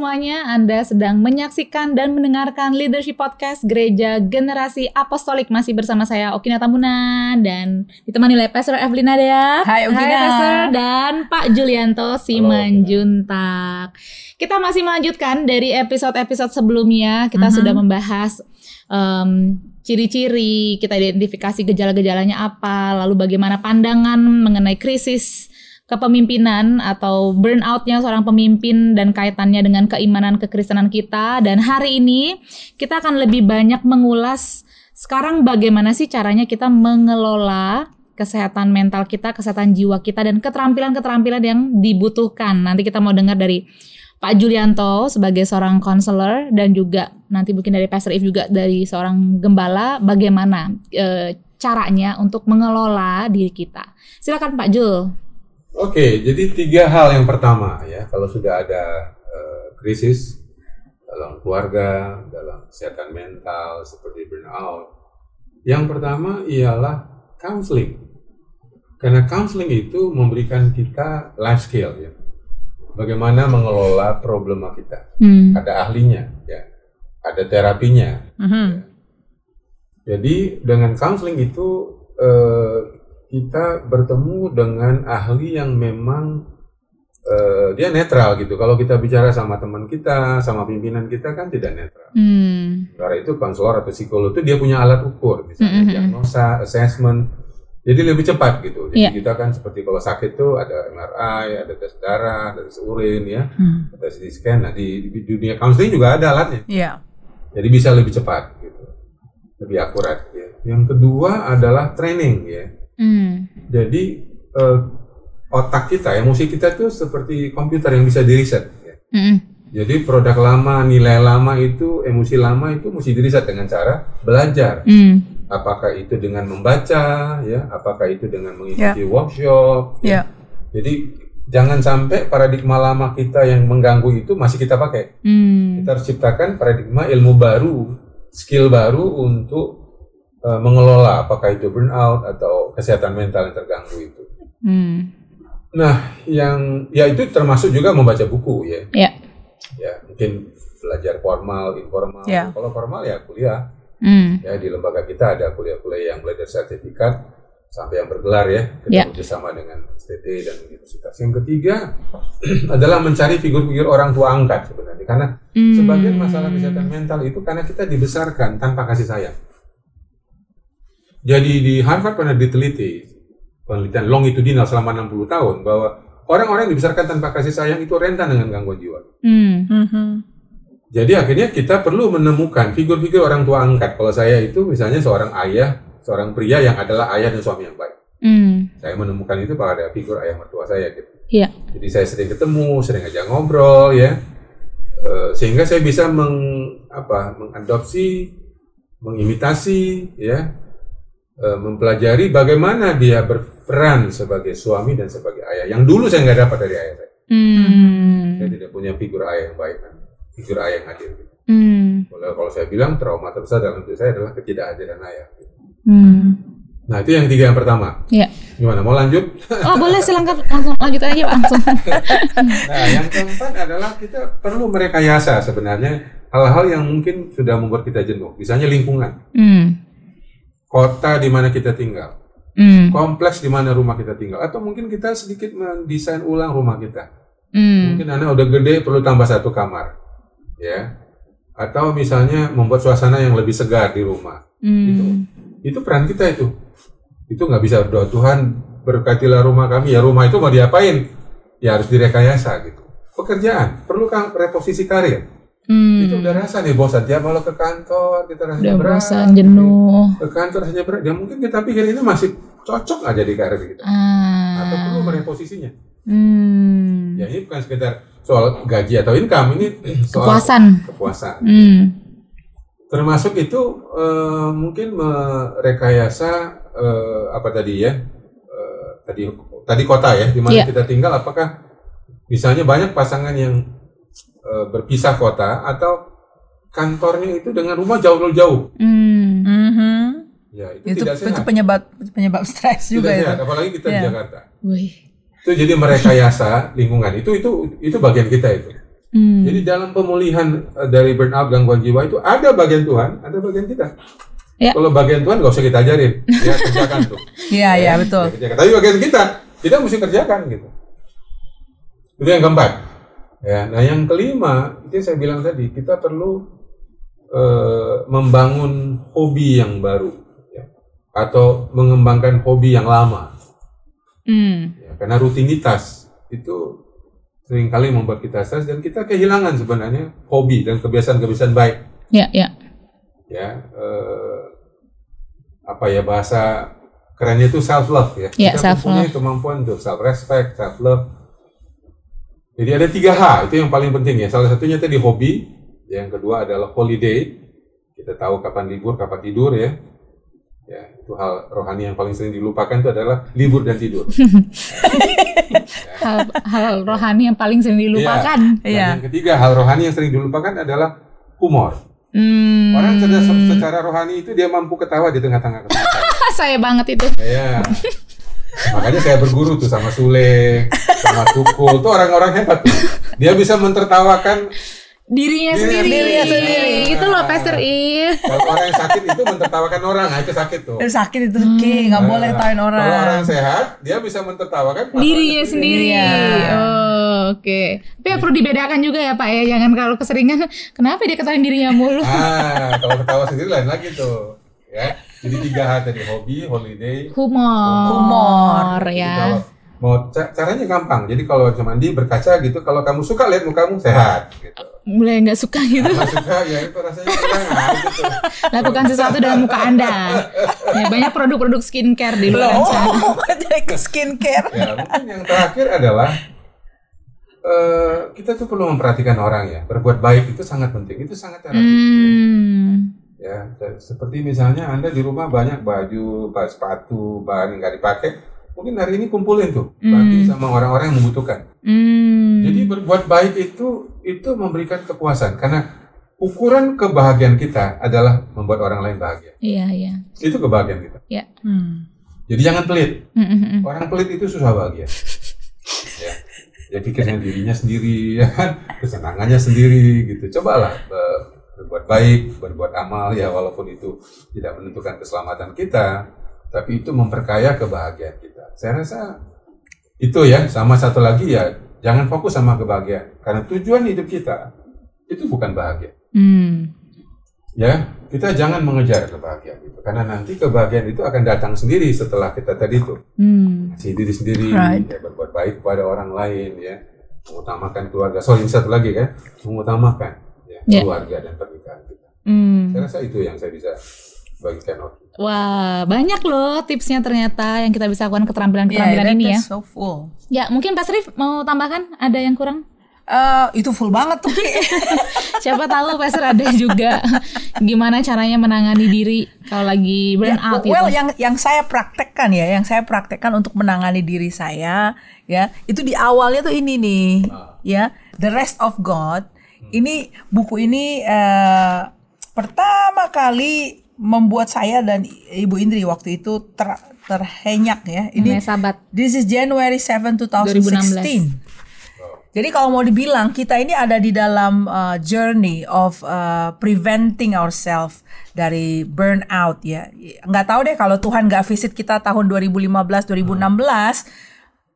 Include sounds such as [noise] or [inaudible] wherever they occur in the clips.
Semuanya, Anda sedang menyaksikan dan mendengarkan Leadership Podcast Gereja Generasi Apostolik masih bersama saya Okina Tamuna dan ditemani oleh Pastor Evelina Dea. Hai Okina. Hai Pastor dan Pak Julianto Simanjuntak. Kita masih melanjutkan dari episode-episode sebelumnya. Kita Mhm. sudah membahas em, ciri-ciri, kita identifikasi gejala-gejalanya apa, lalu bagaimana pandangan mengenai krisis kepemimpinan atau burnoutnya seorang pemimpin dan kaitannya dengan keimanan kekristenan kita dan hari ini kita akan lebih banyak mengulas sekarang bagaimana sih caranya kita mengelola kesehatan mental kita, kesehatan jiwa kita dan keterampilan-keterampilan yang dibutuhkan. Nanti kita mau dengar dari Pak Julianto sebagai seorang konselor dan juga nanti mungkin dari Pastor If juga dari seorang gembala bagaimana eh, caranya untuk mengelola diri kita. Silakan Pak Jul. Oke, jadi tiga hal yang pertama ya, kalau sudah ada eh, krisis dalam keluarga, dalam kesehatan mental seperti burnout, yang pertama ialah counseling. Karena counseling itu memberikan kita life skill ya, bagaimana mengelola problema kita. Hmm. Ada ahlinya ya, ada terapinya. Mhm. Jadi dengan counseling itu eh, kita bertemu dengan ahli yang memang eh, dia netral gitu. Kalau kita bicara sama teman kita, sama pimpinan kita kan tidak netral. Hmm. Karena itu konselor atau psikolog itu dia punya alat ukur, misalnya Mhm. diagnosa, assessment. Jadi lebih cepat gitu. Jadi Iya. kita kan seperti kalau sakit tuh ada MRI, ada tes darah, ada tes urin ya, Hmm. ada CT scan. Nah di, di dunia counseling juga ada alatnya. Iya. Jadi bisa lebih cepat gitu. Lebih akurat ya. Yang kedua adalah training ya. Hmm. Jadi eh, otak kita, emosi kita tuh seperti komputer yang bisa diriset ya. Hmm. Jadi produk lama, nilai lama itu, emosi lama itu mesti diriset dengan cara belajar. Hmm. Apakah itu dengan membaca ya, apakah itu dengan mengikuti workshop. Iya. Jadi jangan sampai paradigma lama kita yang mengganggu itu masih kita pakai. Hmm. Kita harus ciptakan paradigma ilmu baru, skill baru untuk uh, mengelola apakah itu burnout atau kesehatan mental yang terganggu itu. Hmm. Nah, yang ya itu termasuk juga membaca buku ya. Ya. Ya, mungkin belajar formal, informal. Ya. Kalau formal ya kuliah. Hmm. Ya di lembaga kita ada kuliah-kuliah yang belajar sertifikat sampai yang bergelar ya. Kita Ya. bekerjasama dengan STT dan universitas. Yang ketiga [clears throat] adalah mencari figur-figur orang tua angkat sebenarnya karena Hmm. Sebagian masalah kesehatan mental itu karena kita dibesarkan tanpa kasih sayang. Jadi di Harvard pernah diteliti, penelitian longitudinal selama 60 tahun, bahwa orang-orang yang dibesarkan tanpa kasih sayang itu rentan dengan gangguan jiwa. Hmm. Mhm. Jadi akhirnya kita perlu menemukan figur-figur orang tua angkat. Kalau saya itu misalnya seorang ayah, seorang pria yang adalah ayah dan suami yang baik. Hmm. Saya menemukan itu pada figur ayah mertua saya gitu. Iya. Jadi saya sering ketemu, sering aja ngobrol ya, Eh, sehingga saya bisa meng, apa, mengadopsi, mengimitasi, ya, mempelajari bagaimana dia berperan sebagai suami dan sebagai ayah. Yang dulu saya nggak dapat dari ayah saya. Hmm. Saya tidak punya figur ayah yang baik, kan. figur ayah yang adil. gitu. Hmm. Kalau kalau saya bilang trauma terbesar dalam hidup saya adalah ketidakhadiran ayah. Hmm. Nah itu yang tiga yang pertama. Iya. Gimana? Mau lanjut? Oh boleh silakan langsung lanjut aja Pak langsung. [laughs] Nah, yang keempat adalah kita perlu merekayasa sebenarnya hal-hal yang mungkin sudah membuat kita jenuh. Misalnya lingkungan, Hmm. Kota di mana kita tinggal, Hmm. kompleks di mana rumah kita tinggal, atau mungkin kita sedikit mendesain ulang rumah kita. Hmm. Mungkin anak udah gede perlu tambah satu kamar, ya. Atau misalnya membuat suasana yang lebih segar di rumah. Hmm. Itu peran kita itu. Itu nggak bisa berdoa Tuhan berkatilah rumah kami. Ya rumah itu mau diapain? Ya harus direkayasa gitu. Pekerjaan perlu kan reposisi karir. Hmm. itu udah rasa nih bosan tiap malam ke kantor kita rasanya Udah berat bosan, jenuh. ke kantor rasanya berat ya mungkin kita pikir ini masih cocok aja di karir kita atau perlu mereposisinya Hmm. ya ini bukan sekedar soal gaji atau income ini [clears throat] soal Kepuasan. kepuasan Hmm. termasuk itu eh, mungkin merekayasa eh, apa tadi ya eh, tadi tadi kota ya di mana Iya. kita tinggal apakah misalnya banyak pasangan yang eh, berpisah kota atau kantornya itu dengan rumah jauh-jauh Hmm. Mhm. ya itu, Itu, tidak itu sehat penyebab penyebab stres juga tidak itu. sehat apalagi kita di Iya. Jakarta Wih. itu jadi merekayasa lingkungan itu itu itu bagian kita itu Hmm. Jadi dalam pemulihan eh, dari burnout gangguan jiwa itu ada bagian Tuhan, ada bagian kita. Ya. Kalau bagian Tuhan nggak usah kita ajarin, dia kerjakan tuh. [laughs] Iya, iya betul. Dia kerjakan. Tapi bagian kita, kita mesti kerjakan gitu. Itu yang keempat. Ya, nah yang kelima itu yang saya bilang tadi kita perlu eh, membangun hobi yang baru, ya. atau mengembangkan hobi yang lama. Hmm. Ya, karena rutinitas itu sering kali membuat kita stres dan kita kehilangan sebenarnya hobi dan kebiasaan-kebiasaan baik. Ya, ya. Ya, eh, apa ya bahasa kerennya itu self love ya. Ya, kita self-love. mempunyai kemampuan untuk self respect, self love. Jadi ada tiga H itu yang paling penting ya. Salah satunya tadi hobi, yang kedua adalah holiday. Kita tahu kapan libur, kapan tidur ya. Ya, itu hal rohani yang paling sering dilupakan itu adalah libur dan tidur. [laughs] Hal, hal rohani yang paling sering dilupakan. Dan Iya. yang ketiga, hal rohani yang sering dilupakan adalah humor. Hmm. Orang cerdas secara rohani itu dia mampu ketawa di tengah-tengah kesulitan. [laughs] saya banget itu. Iya. [laughs] Makanya saya berguru tuh sama Sule, sama Tukul, tuh orang-orang hebat tuh. Dia bisa mentertawakan Dirinya Dirinya sendiri. sendiri. sendiri. Itu loh Pastor If. kalau orang yang sakit itu mentertawakan orang, nah itu sakit tuh. Eh, Sakit itu Ki, nggak boleh tawain Kalau orang orang. sehat, dia bisa mentertawakan Dirinya sendiri. Iya. Oh, oke. Tapi ya perlu dibedakan juga ya Pak ya. Jangan kalau keseringan kenapa dia ketahuin dirinya mulu. Ah, kalau ketawa sendiri lain lagi tuh. Ya. Jadi tiga H tadi hobi, holiday, Humor. Humor, Jadi ya. kalau mau ca- caranya gampang. Jadi kalau cuma mandi berkaca gitu, kalau kamu suka lihat mukamu sehat gitu. Mulai nggak suka gitu. Kalau suka ya itu rasanya kurang gitu. Lakukan sesuatu dengan muka Anda. Ya, banyak produk-produk skincare di luar sana. [laughs] jadi ke skincare. Ya, mungkin yang terakhir adalah eh kita tuh perlu memperhatikan orang ya. Berbuat baik itu sangat penting. Itu sangat terapis. Hmm. Ya, se- seperti misalnya Anda di rumah banyak baju, ba- sepatu, bahan yang nggak dipakai, mungkin hari ini kumpulin tuh, bagi sama orang-orang yang membutuhkan. Hmm. Jadi berbuat baik itu itu memberikan kepuasan karena ukuran kebahagiaan kita adalah membuat orang lain bahagia. Iya, iya. Itu kebahagiaan kita. Ya. Hmm. Jadi jangan pelit. Hmm, hmm. Orang pelit itu susah bahagia. [laughs] ya. Dia pikirnya dirinya sendiri, [laughs] ya kan? Kesenangannya sendiri gitu. Cobalah eh, berbuat baik, berbuat amal ya walaupun itu tidak menentukan keselamatan kita, tapi itu memperkaya kebahagiaan kita. Saya rasa itu ya, sama satu lagi ya, jangan fokus sama kebahagiaan karena tujuan hidup kita itu bukan bahagia. Hmm. Ya, kita jangan mengejar kebahagiaan itu karena nanti kebahagiaan itu akan datang sendiri setelah kita tadi itu Hmm. si diri sendiri Right. ya, berbuat baik kepada orang lain ya mengutamakan keluarga sorry ini satu lagi kan mengutamakan Ya. keluarga dan pernikahan kita Hmm. saya rasa itu yang saya bisa bagikan waktu Wah, banyak loh tipsnya ternyata yang kita bisa lakukan Yeah, keterampilan-keterampilan that- ini ya. so full. Ya, mungkin Pak Srif mau tambahkan ada yang kurang? Eh, itu full banget tuh Ki. [laughs] Siapa tahu Pastor ada juga gimana caranya menangani diri kalau lagi burn Ya, out well, gitu. yang yang saya praktekkan ya, yang saya praktekkan untuk menangani diri saya, ya, itu di awalnya tuh ini nih, ya, The Rest of God. Ini buku ini eh, pertama kali membuat saya dan Ibu Indri waktu itu ter, terhenyak ya. Ini sahabat. This is January 7 2016. Jadi kalau mau dibilang kita ini ada di dalam uh, journey of uh, preventing ourselves dari burnout ya. Nggak tahu deh kalau Tuhan nggak visit kita tahun 2015 2016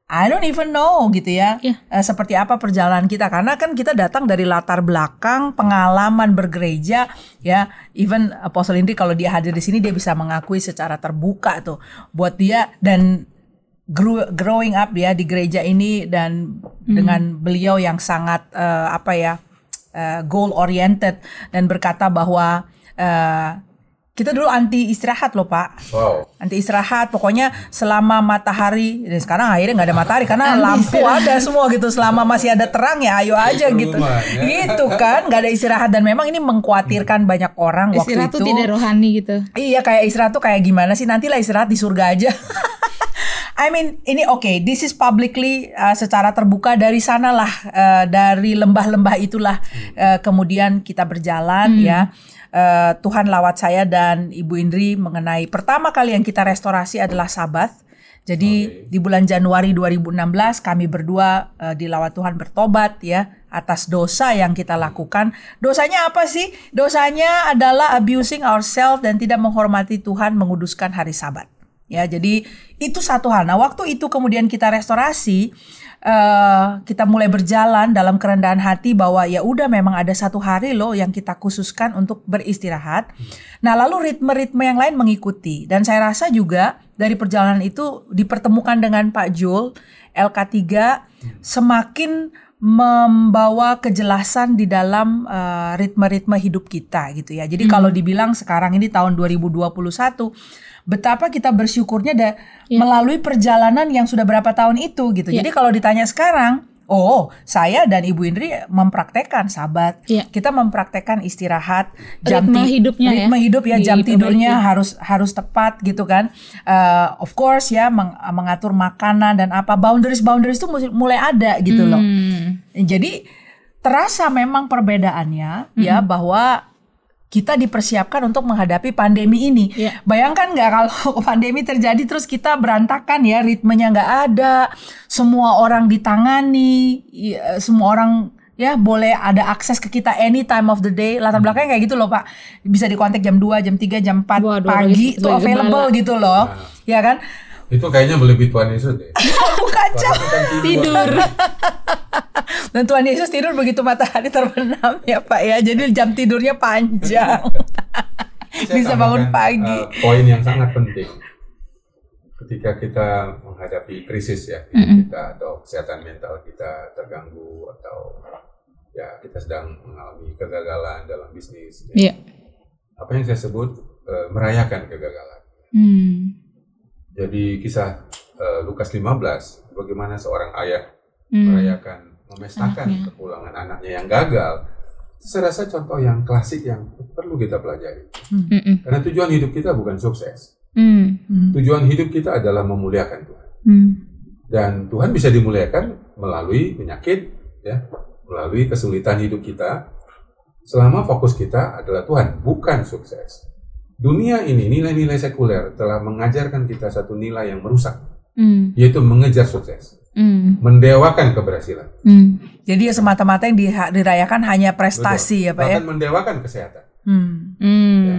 I don't even know gitu ya. Iya. eh, seperti apa perjalanan kita. Karena kan kita datang dari latar belakang pengalaman bergereja ya. Even Apostle Indri kalau dia hadir di sini dia bisa mengakui secara terbuka tuh. Buat dia dan grew- growing up ya di gereja ini dan dengan beliau yang sangat eh, apa ya goal oriented dan berkata bahwa eh, kita dulu anti istirahat loh pak wow anti istirahat pokoknya selama matahari dan sekarang akhirnya nggak ada matahari karena Anti lampu istirahat. ada semua gitu selama masih ada terang ya ayo aja Keluar gitu rumah, ya. gitu kan nggak ada istirahat dan memang ini mengkhawatirkan banyak orang waktu Istirahat itu tuh tidak rohani gitu. Iya kayak istirahat tuh kayak gimana sih nantilah istirahat di surga aja. [laughs] I mean ini oke, this is publicly uh, secara terbuka dari sanalah uh, dari lembah-lembah itulah uh, kemudian kita berjalan ya. Uh, Tuhan lawat saya dan Ibu Indri mengenai pertama kali yang kita restorasi adalah Sabat. Jadi di bulan Januari 2016 kami berdua uh, di Lawat Tuhan bertobat ya atas dosa yang kita lakukan. Dosanya apa sih? Dosanya adalah abusing ourselves dan tidak menghormati Tuhan menguduskan hari Sabat. Ya, jadi itu satu hal. Nah, waktu itu kemudian kita restorasi, uh, kita mulai berjalan dalam kerendahan hati bahwa ya udah memang ada satu hari loh yang kita khususkan untuk beristirahat. Nah, lalu ritme-ritme yang lain mengikuti. Dan saya rasa juga dari perjalanan itu dipertemukan dengan Pak Jul, LK3 semakin membawa kejelasan di dalam uh, ritme-ritme hidup kita gitu ya. Jadi hmm. kalau dibilang sekarang ini tahun 2021 betapa kita bersyukurnya da yeah. melalui perjalanan yang sudah berapa tahun itu gitu. Yeah. Jadi kalau ditanya sekarang Oh, saya dan Ibu Indri mempraktekkan sabat. Ya. Kita mempraktekkan istirahat, jam ritme hidupnya ya. ritme ya. hidup ya, jam tidurnya harus harus tepat gitu kan. Uh, of course ya meng, mengatur makanan dan apa boundaries boundaries itu mulai ada gitu hmm. loh. Jadi terasa memang perbedaannya hmm. ya bahwa kita dipersiapkan untuk menghadapi pandemi ini. Yeah. Bayangkan nggak kalau [laughs] pandemi terjadi terus kita berantakan ya ritmenya nggak ada, semua orang ditangani, semua orang ya boleh ada akses ke kita any time of the day. Latar belakangnya kayak gitu loh Pak. Bisa dikontak jam 2, jam 3, jam 4 Waduh, pagi itu available gitu loh. Nah. Ya kan? Itu kayaknya lebih Tuhan Yesus deh. [laughs] Bukan kan tidur. [laughs] Dan Tuhan Yesus tidur begitu matahari terbenam ya Pak ya. Jadi jam tidurnya panjang. Bisa bangun pagi. Uh, poin yang sangat penting ketika kita menghadapi krisis ya mm -hmm. kita atau kesehatan mental kita terganggu atau ya kita sedang mengalami kegagalan dalam bisnis. Ya. Yeah. Apa yang saya sebut uh, merayakan kegagalan. Mm. Jadi kisah uh, Lukas 15 bagaimana seorang ayah hmm. merayakan memestakan anaknya. kepulangan anaknya yang gagal. Saya rasa contoh yang klasik yang perlu kita pelajari. Hmm. Karena tujuan hidup kita bukan sukses. Hmm. Tujuan hidup kita adalah memuliakan Tuhan. Hmm. Dan Tuhan bisa dimuliakan melalui penyakit, ya, melalui kesulitan hidup kita. Selama fokus kita adalah Tuhan, bukan sukses dunia ini nilai-nilai sekuler telah mengajarkan kita satu nilai yang merusak, mm. yaitu mengejar sukses, mm. mendewakan keberhasilan. Mm. Jadi ya semata-mata yang dirayakan hanya prestasi Betul. ya pak Bahkan ya. mendewakan kesehatan. Mm. Ya.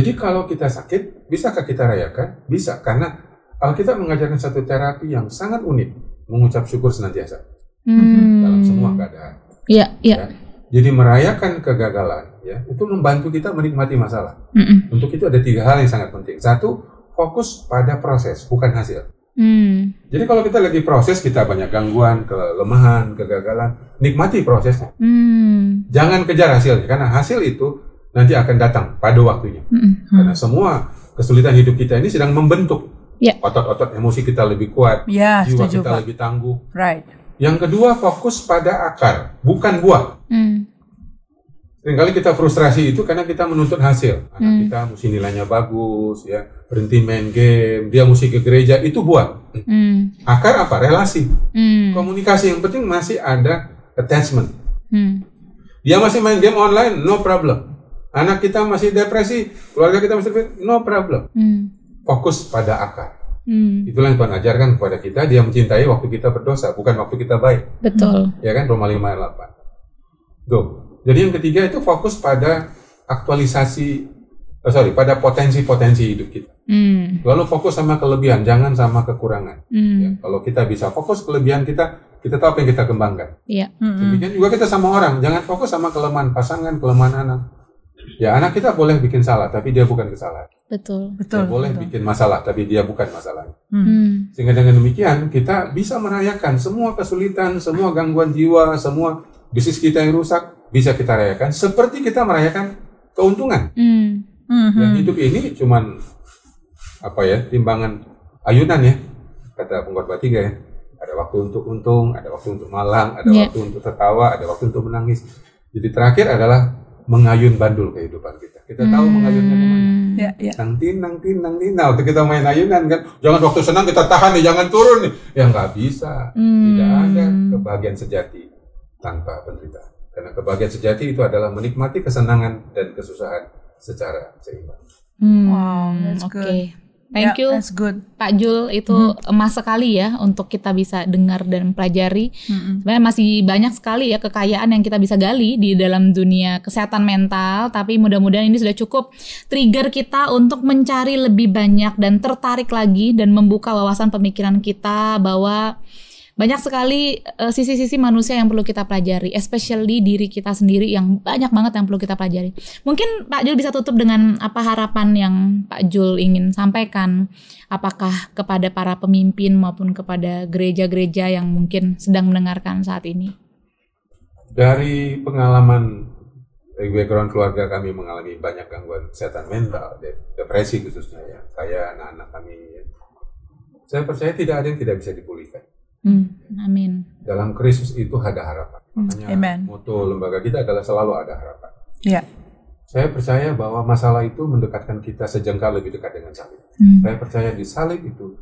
Jadi kalau kita sakit, bisakah kita rayakan? Bisa, karena Alkitab mengajarkan satu terapi yang sangat unik, mengucap syukur senantiasa mm. dalam semua keadaan. Iya, iya. Ya. Jadi merayakan kegagalan ya itu membantu kita menikmati masalah. Mm -mm. Untuk itu ada tiga hal yang sangat penting. Satu, fokus pada proses bukan hasil. Mm. Jadi kalau kita lagi proses kita banyak gangguan, kelemahan, kegagalan, nikmati prosesnya. Mm. Jangan kejar hasilnya karena hasil itu nanti akan datang pada waktunya. Mm -mm. Karena semua kesulitan hidup kita ini sedang membentuk yeah. otot-otot emosi kita lebih kuat, yeah, jiwa kita Pak. lebih tangguh. Right. Yang kedua fokus pada akar, bukan buah. Hmm. Seringkali kita frustrasi itu karena kita menuntut hasil. Anak hmm. kita mesti nilainya bagus, ya berhenti main game, dia mesti ke gereja, itu buah. Hmm. Akar apa? Relasi, hmm. komunikasi. Yang penting masih ada attachment. Hmm. Dia masih main game online, no problem. Anak kita masih depresi, keluarga kita masih depresi, no problem. Hmm. Fokus pada akar. Hmm. Itulah yang Tuhan ajarkan kepada kita. Dia mencintai waktu kita berdosa, bukan waktu kita baik. Betul. Ya kan Roma 5 ayat 8. Tuh. Jadi yang ketiga itu fokus pada aktualisasi, oh sorry, pada potensi-potensi hidup kita. Hmm. Lalu fokus sama kelebihan, jangan sama kekurangan. Hmm. Ya, kalau kita bisa fokus kelebihan kita, kita tahu apa yang kita kembangkan. Iya. Hmm. Demikian juga kita sama orang, jangan fokus sama kelemahan pasangan, kelemahan anak. Ya anak kita boleh bikin salah, tapi dia bukan kesalahan. Betul. Betul. Dia boleh betul. bikin masalah, tapi dia bukan masalah. Hmm. hmm. Sehingga dengan demikian kita bisa merayakan semua kesulitan, semua gangguan jiwa, semua bisnis kita yang rusak bisa kita rayakan seperti kita merayakan keuntungan. Hmm. Hmm. Yang hidup ini cuman apa ya timbangan ayunan ya kata pengkhotbah tiga ya. Ada waktu untuk untung, ada waktu untuk malang, ada yeah. waktu untuk tertawa, ada waktu untuk menangis. Jadi terakhir adalah mengayun bandul kehidupan kita. Kita tahu hmm. mengayunnya ke mana. Ya, ya. Nang tin, nang tin, nang tin. Nah, waktu kita main ayunan kan, jangan waktu senang kita tahan nih, jangan turun nih. Ya nggak bisa. Hmm. Tidak ada kebahagiaan sejati tanpa penderitaan. Karena kebahagiaan sejati itu adalah menikmati kesenangan dan kesusahan secara seimbang. Hmm, wow, that's okay. good. Thank Yeah, you That's good. Pak Jul itu emas sekali ya untuk kita bisa dengar dan pelajari. Mm-mm. Sebenarnya masih banyak sekali ya kekayaan yang kita bisa gali di dalam dunia kesehatan mental, tapi mudah-mudahan ini sudah cukup trigger kita untuk mencari lebih banyak dan tertarik lagi dan membuka wawasan pemikiran kita bahwa banyak sekali eh, sisi-sisi manusia yang perlu kita pelajari, especially diri kita sendiri yang banyak banget yang perlu kita pelajari. Mungkin Pak Jul bisa tutup dengan apa harapan yang Pak Jul ingin sampaikan, apakah kepada para pemimpin maupun kepada gereja-gereja yang mungkin sedang mendengarkan saat ini. Dari pengalaman background keluarga kami mengalami banyak gangguan kesehatan mental, de- depresi khususnya ya, saya anak-anak kami. ya. Saya percaya tidak ada yang tidak bisa dipulihkan. Hmm, amin. Dalam krisis itu ada harapan. Makanya Amen. moto lembaga kita adalah selalu ada harapan. Ya. Saya percaya bahwa masalah itu mendekatkan kita sejengkal lebih dekat dengan salib. Hmm, Saya percaya di salib itu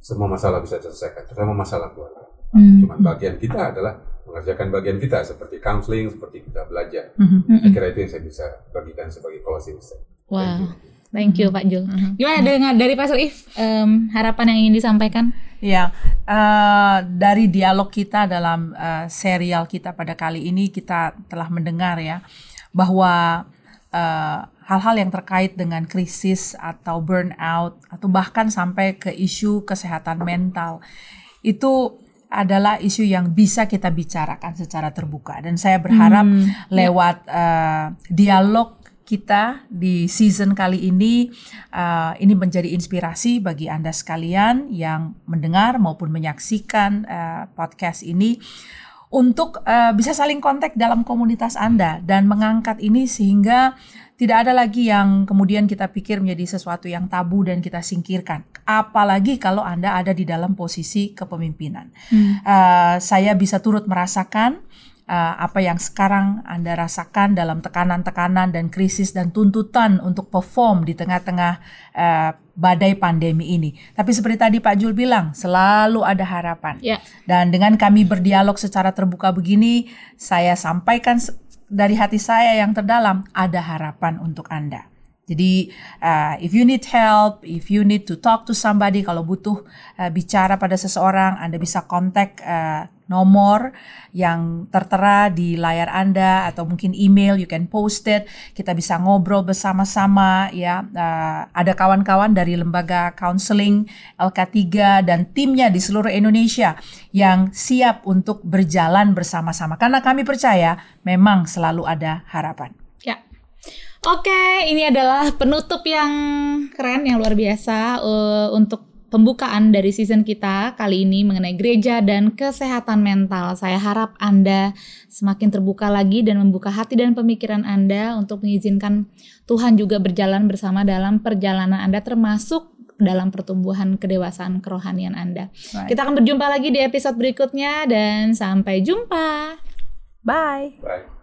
semua masalah bisa diselesaikan, terutama masalah keluarga. hmm, Cuman bagian kita adalah mengerjakan bagian kita seperti counseling, seperti kita belajar. Hmm. Saya kira itu yang saya bisa bagikan sebagai closing statement. Wow, thank you Pak Jul. Gimana dengan dari Pastor If em, harapan yang ingin disampaikan? Ya, eh, dari dialog kita dalam eh, serial kita pada kali ini kita telah mendengar ya bahwa eh, hal-hal yang terkait dengan krisis atau burnout atau bahkan sampai ke isu kesehatan mental itu adalah isu yang bisa kita bicarakan secara terbuka. Dan saya berharap lewat eh, dialog kita di season kali ini uh, ini menjadi inspirasi bagi Anda sekalian yang mendengar maupun menyaksikan uh, podcast ini untuk uh, bisa saling kontak dalam komunitas Anda dan mengangkat ini sehingga tidak ada lagi yang kemudian kita pikir menjadi sesuatu yang tabu dan kita singkirkan. Apalagi kalau Anda ada di dalam posisi kepemimpinan. Uh, saya bisa turut merasakan uh, apa yang sekarang Anda rasakan dalam tekanan-tekanan dan krisis dan tuntutan untuk perform di tengah-tengah uh, badai pandemi ini. Tapi seperti tadi Pak Jul bilang, selalu ada harapan. Ya. Dan dengan kami berdialog secara terbuka begini, saya sampaikan dari hati saya yang terdalam, ada harapan untuk Anda. Jadi, uh, if you need help, if you need to talk to somebody, kalau butuh uh, bicara pada seseorang, Anda bisa kontak uh, nomor yang tertera di layar Anda atau mungkin email, you can post it. Kita bisa ngobrol bersama-sama ya. Uh, ada kawan-kawan dari lembaga counseling LK3 dan timnya di seluruh Indonesia yang siap untuk berjalan bersama-sama. Karena kami percaya memang selalu ada harapan. Oke, ini adalah penutup yang keren, yang luar biasa eh, untuk pembukaan dari season kita kali ini mengenai gereja dan kesehatan mental. Saya harap Anda semakin terbuka lagi dan membuka hati dan pemikiran Anda untuk mengizinkan Tuhan juga berjalan bersama dalam perjalanan Anda termasuk dalam pertumbuhan kedewasaan kerohanian Anda. Right. Kita akan berjumpa lagi di episode berikutnya dan sampai jumpa. Bye. Baik.